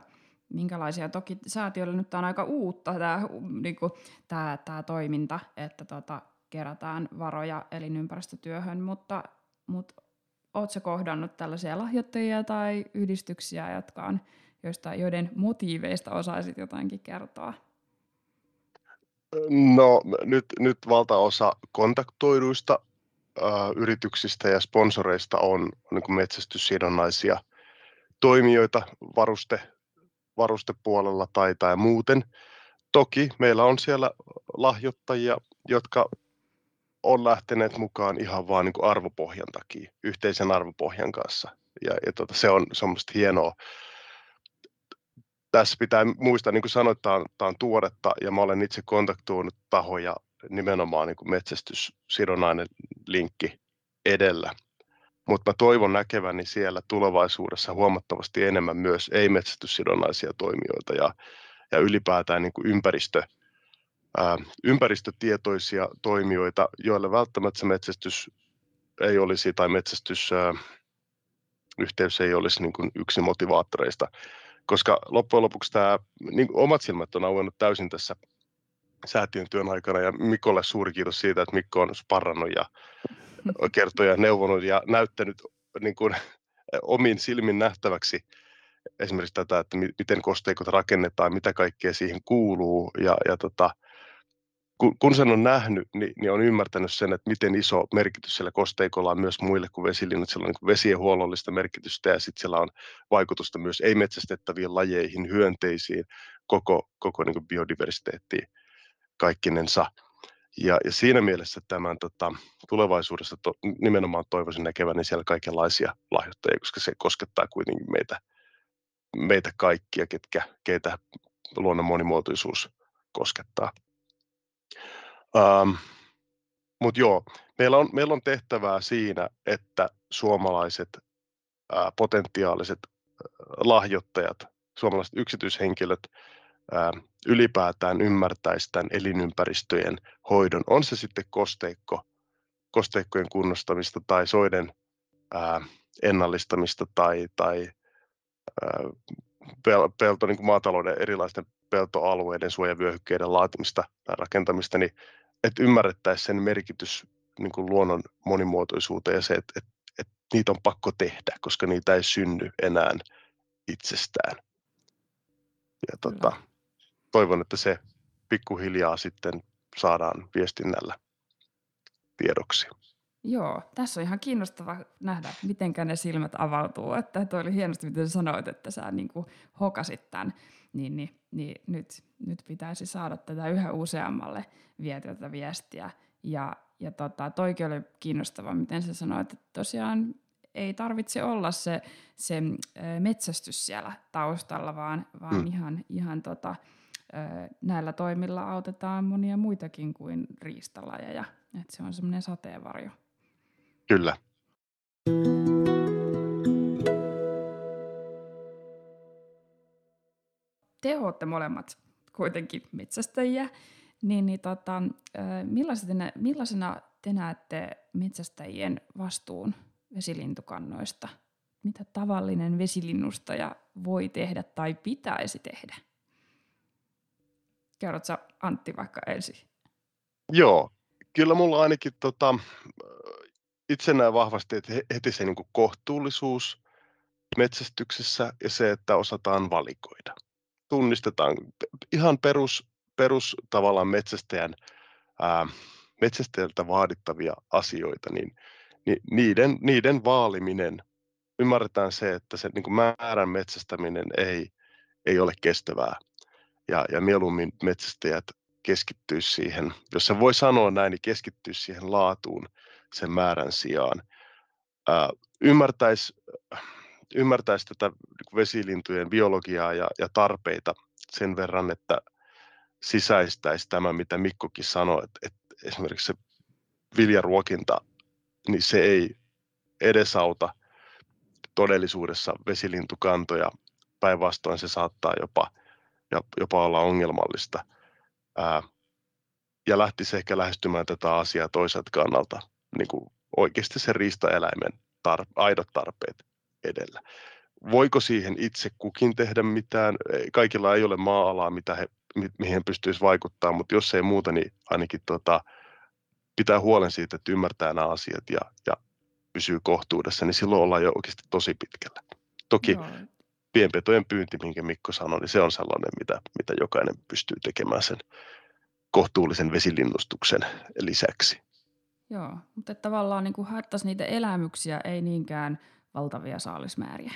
minkälaisia, toki säätiöllä nyt on aika uutta tämä, niin kuin, tämä, tämä toiminta, että tota, kerätään varoja elinympäristötyöhön, mutta, mutta oletko kohdannut tällaisia lahjoittajia tai yhdistyksiä, jotka on, joista, joiden motiiveista osaisit jotainkin kertoa? No nyt, nyt valtaosa kontaktoiduista yrityksistä ja sponsoreista on niin metsästyssidonnaisia toimijoita varuste, varustepuolella tai, tai muuten. Toki meillä on siellä lahjoittajia, jotka on lähteneet mukaan ihan vaan niin kuin arvopohjan takia, yhteisen arvopohjan kanssa. Ja, ja tota, se on semmoista hienoa. Tässä pitää muistaa, niin kuin sanoit, tämä on, tämä on tuoretta ja mä olen itse kontaktoinut tahoja nimenomaan niin kuin metsästyssidonnainen linkki edellä. Mutta toivon näkeväni siellä tulevaisuudessa huomattavasti enemmän myös ei-metsästyssidonnaisia toimijoita ja, ja ylipäätään niin kuin ympäristö, ympäristötietoisia toimijoita, joille välttämättä se metsästys ei olisi tai metsästys ää, yhteys ei olisi niin kuin yksi motivaattoreista, koska loppujen lopuksi tämä, niin omat silmät on auennut täysin tässä säätiön työn aikana ja Mikolle suuri kiitos siitä, että Mikko on sparrannut ja kertoja neuvonut ja näyttänyt niin kuin, omin silmin nähtäväksi esimerkiksi tätä, että miten kosteikot rakennetaan, mitä kaikkea siihen kuuluu ja, ja tota, kun, kun sen on nähnyt, niin, niin on ymmärtänyt sen, että miten iso merkitys siellä kosteikolla on myös muille kuin vesilinnut. Siellä on niin vesien huollollista merkitystä ja sitten siellä on vaikutusta myös ei-metsästettäviin lajeihin, hyönteisiin, koko, koko niin biodiversiteettiin kaikkinensa. Ja, ja siinä mielessä tämän tota, tulevaisuudessa to, nimenomaan toivoisin näkeväni siellä kaikenlaisia lahjoittajia, koska se koskettaa kuitenkin meitä, meitä kaikkia, ketkä, keitä luonnon monimuotoisuus koskettaa. Ähm, Mutta joo, meillä on, meillä on tehtävää siinä, että suomalaiset ää, potentiaaliset lahjoittajat, suomalaiset yksityishenkilöt ää, ylipäätään ymmärtäisi tämän elinympäristöjen hoidon. On se sitten kosteikko, kosteikkojen kunnostamista tai soiden ää, ennallistamista tai, tai ää, pel, pelto, niin kuin maatalouden erilaisten peltoalueiden suojavyöhykkeiden laatimista tai rakentamista, niin että ymmärrettäisiin sen merkitys niin kuin luonnon monimuotoisuuteen ja se, että, että, että niitä on pakko tehdä, koska niitä ei synny enää itsestään. Ja tota, toivon, että se pikkuhiljaa sitten saadaan viestinnällä tiedoksi. Joo, tässä on ihan kiinnostava nähdä, miten ne silmät avautuu. Että toi oli hienosti, miten sanoit, että sä niin kuin hokasit tämän. Niin, niin, niin nyt, nyt pitäisi saada tätä yhä useammalle vietyä tätä viestiä. Ja, ja tota, toikin oli kiinnostava, miten sä sanoit, että tosiaan ei tarvitse olla se, se metsästys siellä taustalla, vaan, vaan hmm. ihan, ihan tota, näillä toimilla autetaan monia muitakin kuin riistalajeja. Et se on semmoinen sateenvarjo. Kyllä. Te olette molemmat kuitenkin metsästäjiä, niin, niin tota, millaisena, millaisena te näette metsästäjien vastuun vesilintukannoista? Mitä tavallinen vesilinnustaja voi tehdä tai pitäisi tehdä? Kerrotko Antti vaikka ensin? Joo, kyllä mulla ainakin tota, itse näen vahvasti, että heti se niin kohtuullisuus metsästyksessä ja se, että osataan valikoida. Tunnistetaan ihan perus, perus tavallaan metsästäjän, ää, metsästäjältä vaadittavia asioita, niin, niin niiden, niiden vaaliminen, ymmärretään se, että se niin määrän metsästäminen ei, ei ole kestävää ja, ja mieluummin metsästäjät keskittyisi siihen, jos se voi sanoa näin, niin keskittyisi siihen laatuun sen määrän sijaan. Ää, ymmärtäisi, ymmärtäisi tätä vesilintujen biologiaa ja, ja tarpeita sen verran, että sisäistäisi tämä, mitä Mikkokin sanoi, että, että esimerkiksi se viljaruokinta, niin se ei edesauta todellisuudessa vesilintukantoja. Päinvastoin se saattaa jopa, jopa olla ongelmallista. Ää, ja lähtisi ehkä lähestymään tätä asiaa toiselta kannalta, niin kuin oikeasti se riistaeläimen tar- aidot tarpeet edellä. Voiko siihen itse kukin tehdä mitään? Kaikilla ei ole maa-alaa, mitä he, mi- mihin pystyisi vaikuttaa, mutta jos ei muuta, niin ainakin tota, pitää huolen siitä, että ymmärtää nämä asiat ja, ja pysyy kohtuudessa, niin silloin ollaan jo oikeasti tosi pitkällä. Toki Joo. pienpetojen pyynti, minkä Mikko sanoi, niin se on sellainen, mitä, mitä jokainen pystyy tekemään sen kohtuullisen vesilinnustuksen lisäksi. Joo, mutta tavallaan niin kuin haettaisiin niitä elämyksiä, ei niinkään valtavia saalismääriä.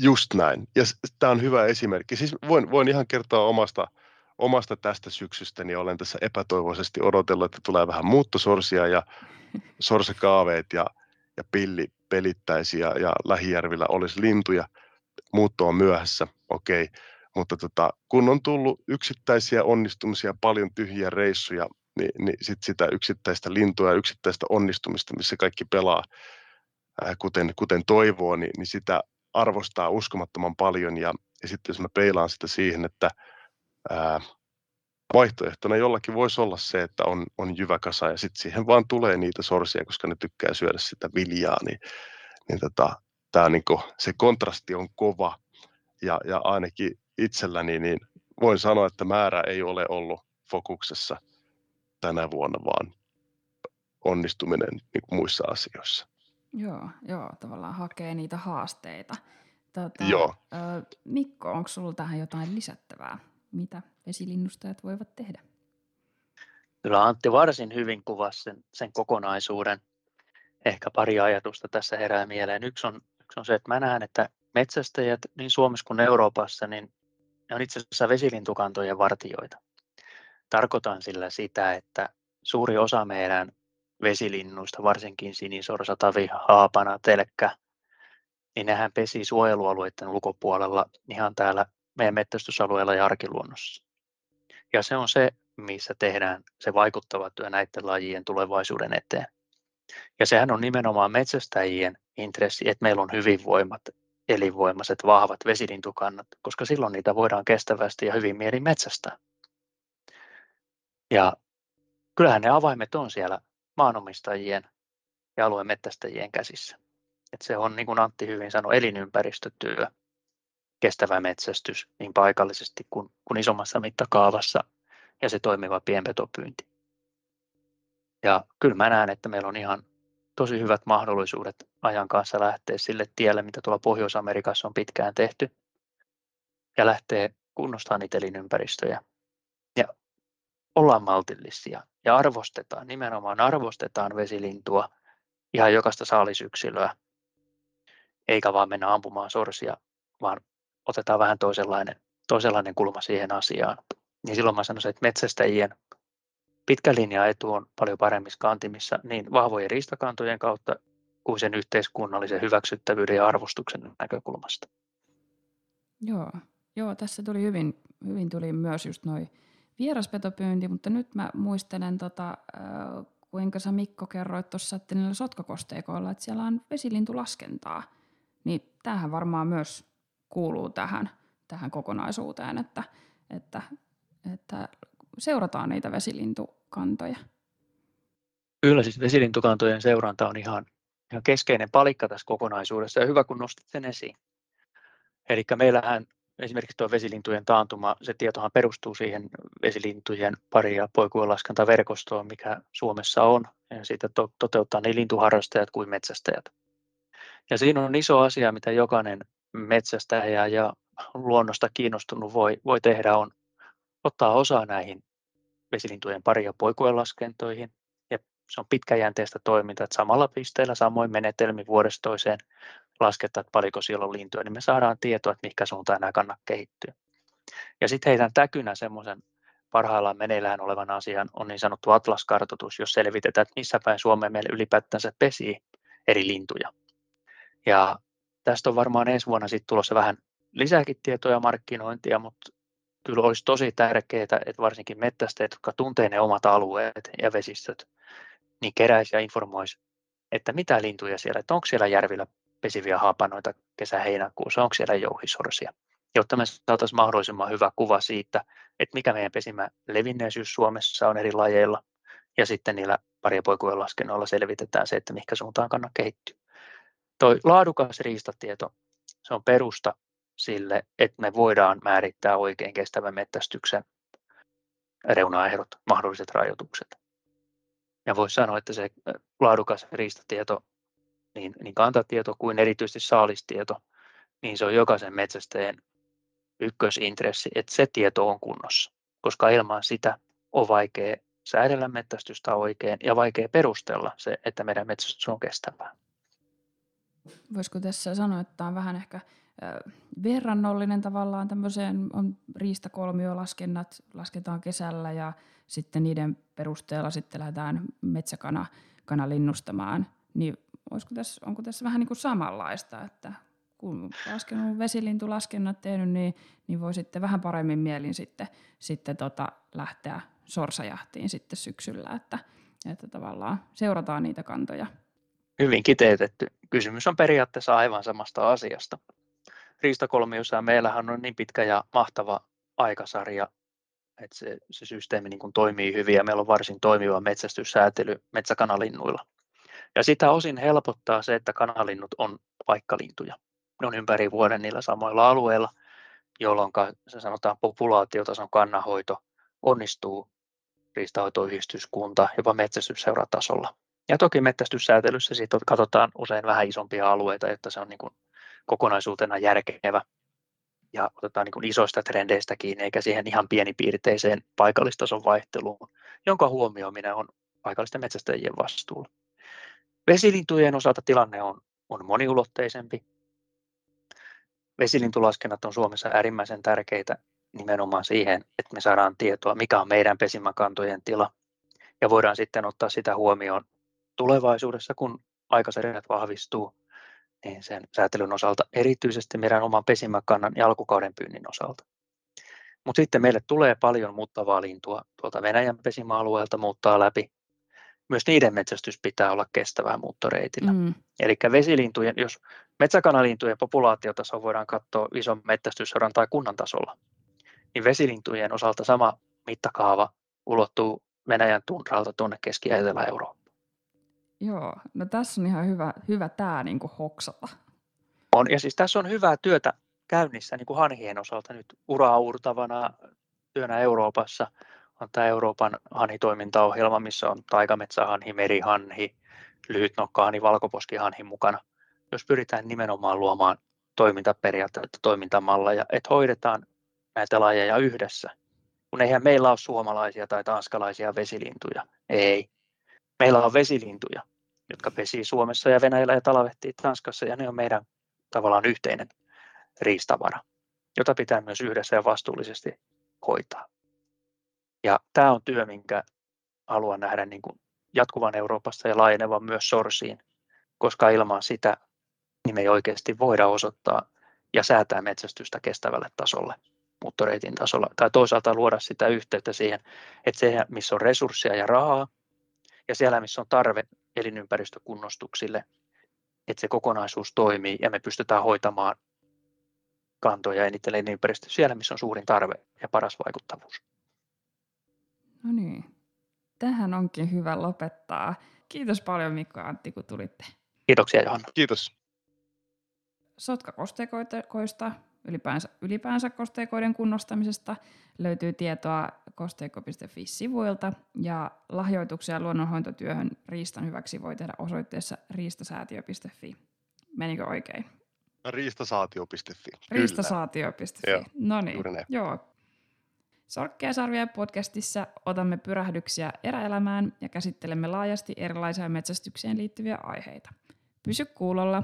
Just näin. Ja tämä on hyvä esimerkki. Siis voin, voin ihan kertoa omasta, omasta tästä syksystä, niin olen tässä epätoivoisesti odotellut, että tulee vähän muuttosorsia ja sorsakaaveet ja, ja pilli pelittäisi ja, ja lähijärvillä olisi lintuja. Muutto on myöhässä, okei. Okay. Mutta tota, kun on tullut yksittäisiä onnistumisia, paljon tyhjiä reissuja, niin, niin sit sitä yksittäistä lintua ja yksittäistä onnistumista, missä kaikki pelaa ää, kuten, kuten toivoo, niin, niin sitä arvostaa uskomattoman paljon. Ja, ja sitten jos mä peilaan sitä siihen, että ää, vaihtoehtona jollakin voisi olla se, että on, on jyväkasa ja sitten siihen vaan tulee niitä sorsia, koska ne tykkää syödä sitä viljaa, niin, niin tota, tää niinku, se kontrasti on kova ja, ja ainakin itselläni niin voin sanoa, että määrä ei ole ollut fokuksessa tänä vuonna, vaan onnistuminen niin kuin muissa asioissa. Joo, joo, tavallaan hakee niitä haasteita. Tota, joo. Mikko, onko sinulla tähän jotain lisättävää? Mitä vesilinnustajat voivat tehdä? Kyllä Antti varsin hyvin kuvasi sen, sen kokonaisuuden. Ehkä pari ajatusta tässä herää mieleen. Yksi on, yksi on se, että mä näen, että metsästäjät niin Suomessa kuin Euroopassa, niin ne on itse asiassa vesilintukantojen vartioita. Tarkoitan sillä sitä, että suuri osa meidän vesilinnuista, varsinkin sinisorsa, tavi, haapana, telkkä, niin nehän pesi suojelualueiden ulkopuolella ihan täällä meidän metsästysalueella ja arkiluonnossa. Ja se on se, missä tehdään se vaikuttava työ näiden lajien tulevaisuuden eteen. Ja sehän on nimenomaan metsästäjien intressi, että meillä on hyvinvoimat, elinvoimaiset, vahvat vesilintukannat, koska silloin niitä voidaan kestävästi ja hyvin mielin metsästää. Ja kyllähän ne avaimet on siellä maanomistajien ja alueen mettästäjien käsissä. Et se on, niin kuin Antti hyvin sanoi, elinympäristötyö, kestävä metsästys niin paikallisesti kuin, kuin isommassa mittakaavassa ja se toimiva pienpetopyynti. Ja kyllä mä näen, että meillä on ihan tosi hyvät mahdollisuudet ajan kanssa lähteä sille tielle, mitä tuolla Pohjois-Amerikassa on pitkään tehty, ja lähteä kunnostamaan niitä elinympäristöjä. Ollaan maltillisia ja arvostetaan, nimenomaan arvostetaan vesilintua, ihan jokaista saalisyksilöä, eikä vaan mennä ampumaan sorsia, vaan otetaan vähän toisenlainen, toisenlainen kulma siihen asiaan. Niin silloin mä sanoisin, että metsästäjien pitkä linja etu on paljon paremmissa kantimissa niin vahvojen riistakantojen kautta kuin sen yhteiskunnallisen hyväksyttävyyden ja arvostuksen näkökulmasta. Joo, Joo tässä tuli hyvin, hyvin tuli myös just noin vieraspetopyynti, mutta nyt mä muistelen, tota, kuinka sä Mikko kerroit tuossa, että niillä sotkakosteikoilla, että siellä on vesilintulaskentaa. Niin tämähän varmaan myös kuuluu tähän, tähän kokonaisuuteen, että, että, että seurataan niitä vesilintukantoja. Kyllä, siis vesilintukantojen seuranta on ihan, ihan keskeinen palikka tässä kokonaisuudessa ja hyvä kun nostit sen esiin. Eli meillähän esimerkiksi tuo vesilintujen taantuma, se tietohan perustuu siihen vesilintujen pari- ja poikujenlaskentaverkostoon, mikä Suomessa on. Ja siitä to- toteuttaa niin lintuharrastajat kuin metsästäjät. Ja siinä on iso asia, mitä jokainen metsästäjä ja luonnosta kiinnostunut voi, voi tehdä, on ottaa osaa näihin vesilintujen pari- ja poikujenlaskentoihin. Ja se on pitkäjänteistä toimintaa, että samalla pisteellä samoin menetelmi vuodesta toiseen lasketaan, että paljonko siellä on lintuja, niin me saadaan tietoa, että mikä suuntaan nämä kannat kehittyä. Ja sitten heitän täkynä semmoisen parhaillaan meneillään olevan asian on niin sanottu atlaskartoitus, jos selvitetään, että missä päin Suomeen meillä ylipäätänsä pesii eri lintuja. Ja tästä on varmaan ensi vuonna sitten tulossa vähän lisääkin tietoja markkinointia, mutta kyllä olisi tosi tärkeää, että varsinkin mettästäjät, jotka tuntee ne omat alueet ja vesistöt, niin keräisi ja informoisi, että mitä lintuja siellä, että onko siellä järvillä pesiviä haapanoita kesä-heinäkuussa, onko siellä jouhisorsia, jotta me saataisiin mahdollisimman hyvä kuva siitä, että mikä meidän pesimä levinneisyys Suomessa on eri lajeilla, ja sitten niillä pari poikujen laskennoilla selvitetään se, että mikä suuntaan kannattaa kehittyä. Toi laadukas riistatieto, se on perusta sille, että me voidaan määrittää oikein kestävän mettästyksen reunaehdot, mahdolliset rajoitukset. Ja voisi sanoa, että se laadukas riistatieto, niin, niin kantatieto kuin erityisesti saalistieto, niin se on jokaisen metsästäjän ykkösintressi, että se tieto on kunnossa, koska ilman sitä on vaikea säädellä metsästystä oikein ja vaikea perustella se, että meidän metsästys on kestävää. Voisiko tässä sanoa, että tämä on vähän ehkä verrannollinen tavallaan tämmöiseen on riistakolmiolaskennat, lasketaan kesällä ja sitten niiden perusteella sitten lähdetään metsäkana kana linnustamaan, niin olisiko tässä, onko tässä vähän niin kuin samanlaista, että kun laskenut vesilintulaskennat tehnyt, niin, niin voi sitten vähän paremmin mielin sitten, sitten tota lähteä sorsajahtiin sitten syksyllä, että, että tavallaan seurataan niitä kantoja. Hyvin kiteytetty. Kysymys on periaatteessa aivan samasta asiasta. Riistakolmiossa meillähän on niin pitkä ja mahtava aikasarja, että se, se systeemi niin kuin toimii hyvin ja meillä on varsin toimiva metsästyssäätely metsäkanalinnuilla. Ja sitä osin helpottaa se, että kanalinnut on paikkalintuja. Ne on ympäri vuoden niillä samoilla alueilla, jolloin se sanotaan populaatiotason kannanhoito onnistuu riistahoitoyhdistyskunta, jopa metsästysseuratasolla. Ja toki metsästyssäätelyssä siitä katsotaan usein vähän isompia alueita, jotta se on niin kuin kokonaisuutena järkevä ja otetaan niin kuin isoista trendeistä kiinni, eikä siihen ihan pienipiirteiseen paikallistason vaihteluun, jonka huomioiminen on paikallisten metsästäjien vastuulla. Vesilintujen osalta tilanne on, on moniulotteisempi. Vesilintulaskennat on Suomessa äärimmäisen tärkeitä nimenomaan siihen, että me saadaan tietoa, mikä on meidän pesimäkantojen tila, ja voidaan sitten ottaa sitä huomioon tulevaisuudessa, kun aikasarjat vahvistuu, niin sen säätelyn osalta, erityisesti meidän oman pesimäkannan ja alkukauden pyynnin osalta. Mutta sitten meille tulee paljon muuttavaa lintua tuolta Venäjän pesimäalueelta muuttaa läpi. Myös niiden metsästys pitää olla kestävää muuttoreitillä. Mm. Eli vesilintujen, jos metsäkanalintujen populaatiotaso voidaan katsoa ison metsästyssodan tai kunnan tasolla, niin vesilintujen osalta sama mittakaava ulottuu Venäjän tunralta tuonne Keski- ja Etelä-Eurooppaan. Joo, no tässä on ihan hyvä, hyvä tämä niin hoksata. On, ja siis tässä on hyvää työtä käynnissä niin kuin hanhien osalta nyt uraa uurtavana työnä Euroopassa on tämä Euroopan hanhitoimintaohjelma, missä on taikametsähanhi, merihanhi, lyhytnokkahanhi, valkoposkihanhi mukana, jos pyritään nimenomaan luomaan toimintaperiaatteita, toimintamalleja, että hoidetaan näitä lajeja yhdessä. Kun eihän meillä ole suomalaisia tai tanskalaisia vesilintuja. Ei. Meillä on vesilintuja, jotka pesii Suomessa ja Venäjällä ja talvehtii Tanskassa ja ne on meidän tavallaan yhteinen riistavara, jota pitää myös yhdessä ja vastuullisesti hoitaa. Ja tämä on työ, minkä haluan nähdä niin kuin jatkuvan Euroopassa ja laajenevan myös sorsiin, koska ilman sitä niin me ei oikeasti voida osoittaa ja säätää metsästystä kestävälle tasolle muuttoreitin tasolla, tai toisaalta luoda sitä yhteyttä siihen, että se, missä on resursseja ja rahaa, ja siellä, missä on tarve elinympäristökunnostuksille, että se kokonaisuus toimii ja me pystytään hoitamaan kantoja eniten elinympäristö siellä, missä on suurin tarve ja paras vaikuttavuus. No niin, tähän onkin hyvä lopettaa. Kiitos paljon Mikko ja Antti, kun tulitte. Kiitoksia Johanna. Kiitos. Sotkakosteikoista ylipäänsä, ylipäänsä kosteikoiden kunnostamisesta löytyy tietoa kosteikko.fi-sivuilta ja lahjoituksia luonnonhoitotyöhön riistan hyväksi voi tehdä osoitteessa riistasäätiö.fi. Menikö oikein? Riistasaatio.fi. Riistasaatio.fi. No niin, joo. Sorkkeja sarvia podcastissa otamme pyrähdyksiä eräelämään ja käsittelemme laajasti erilaisia metsästykseen liittyviä aiheita. Pysy kuulolla.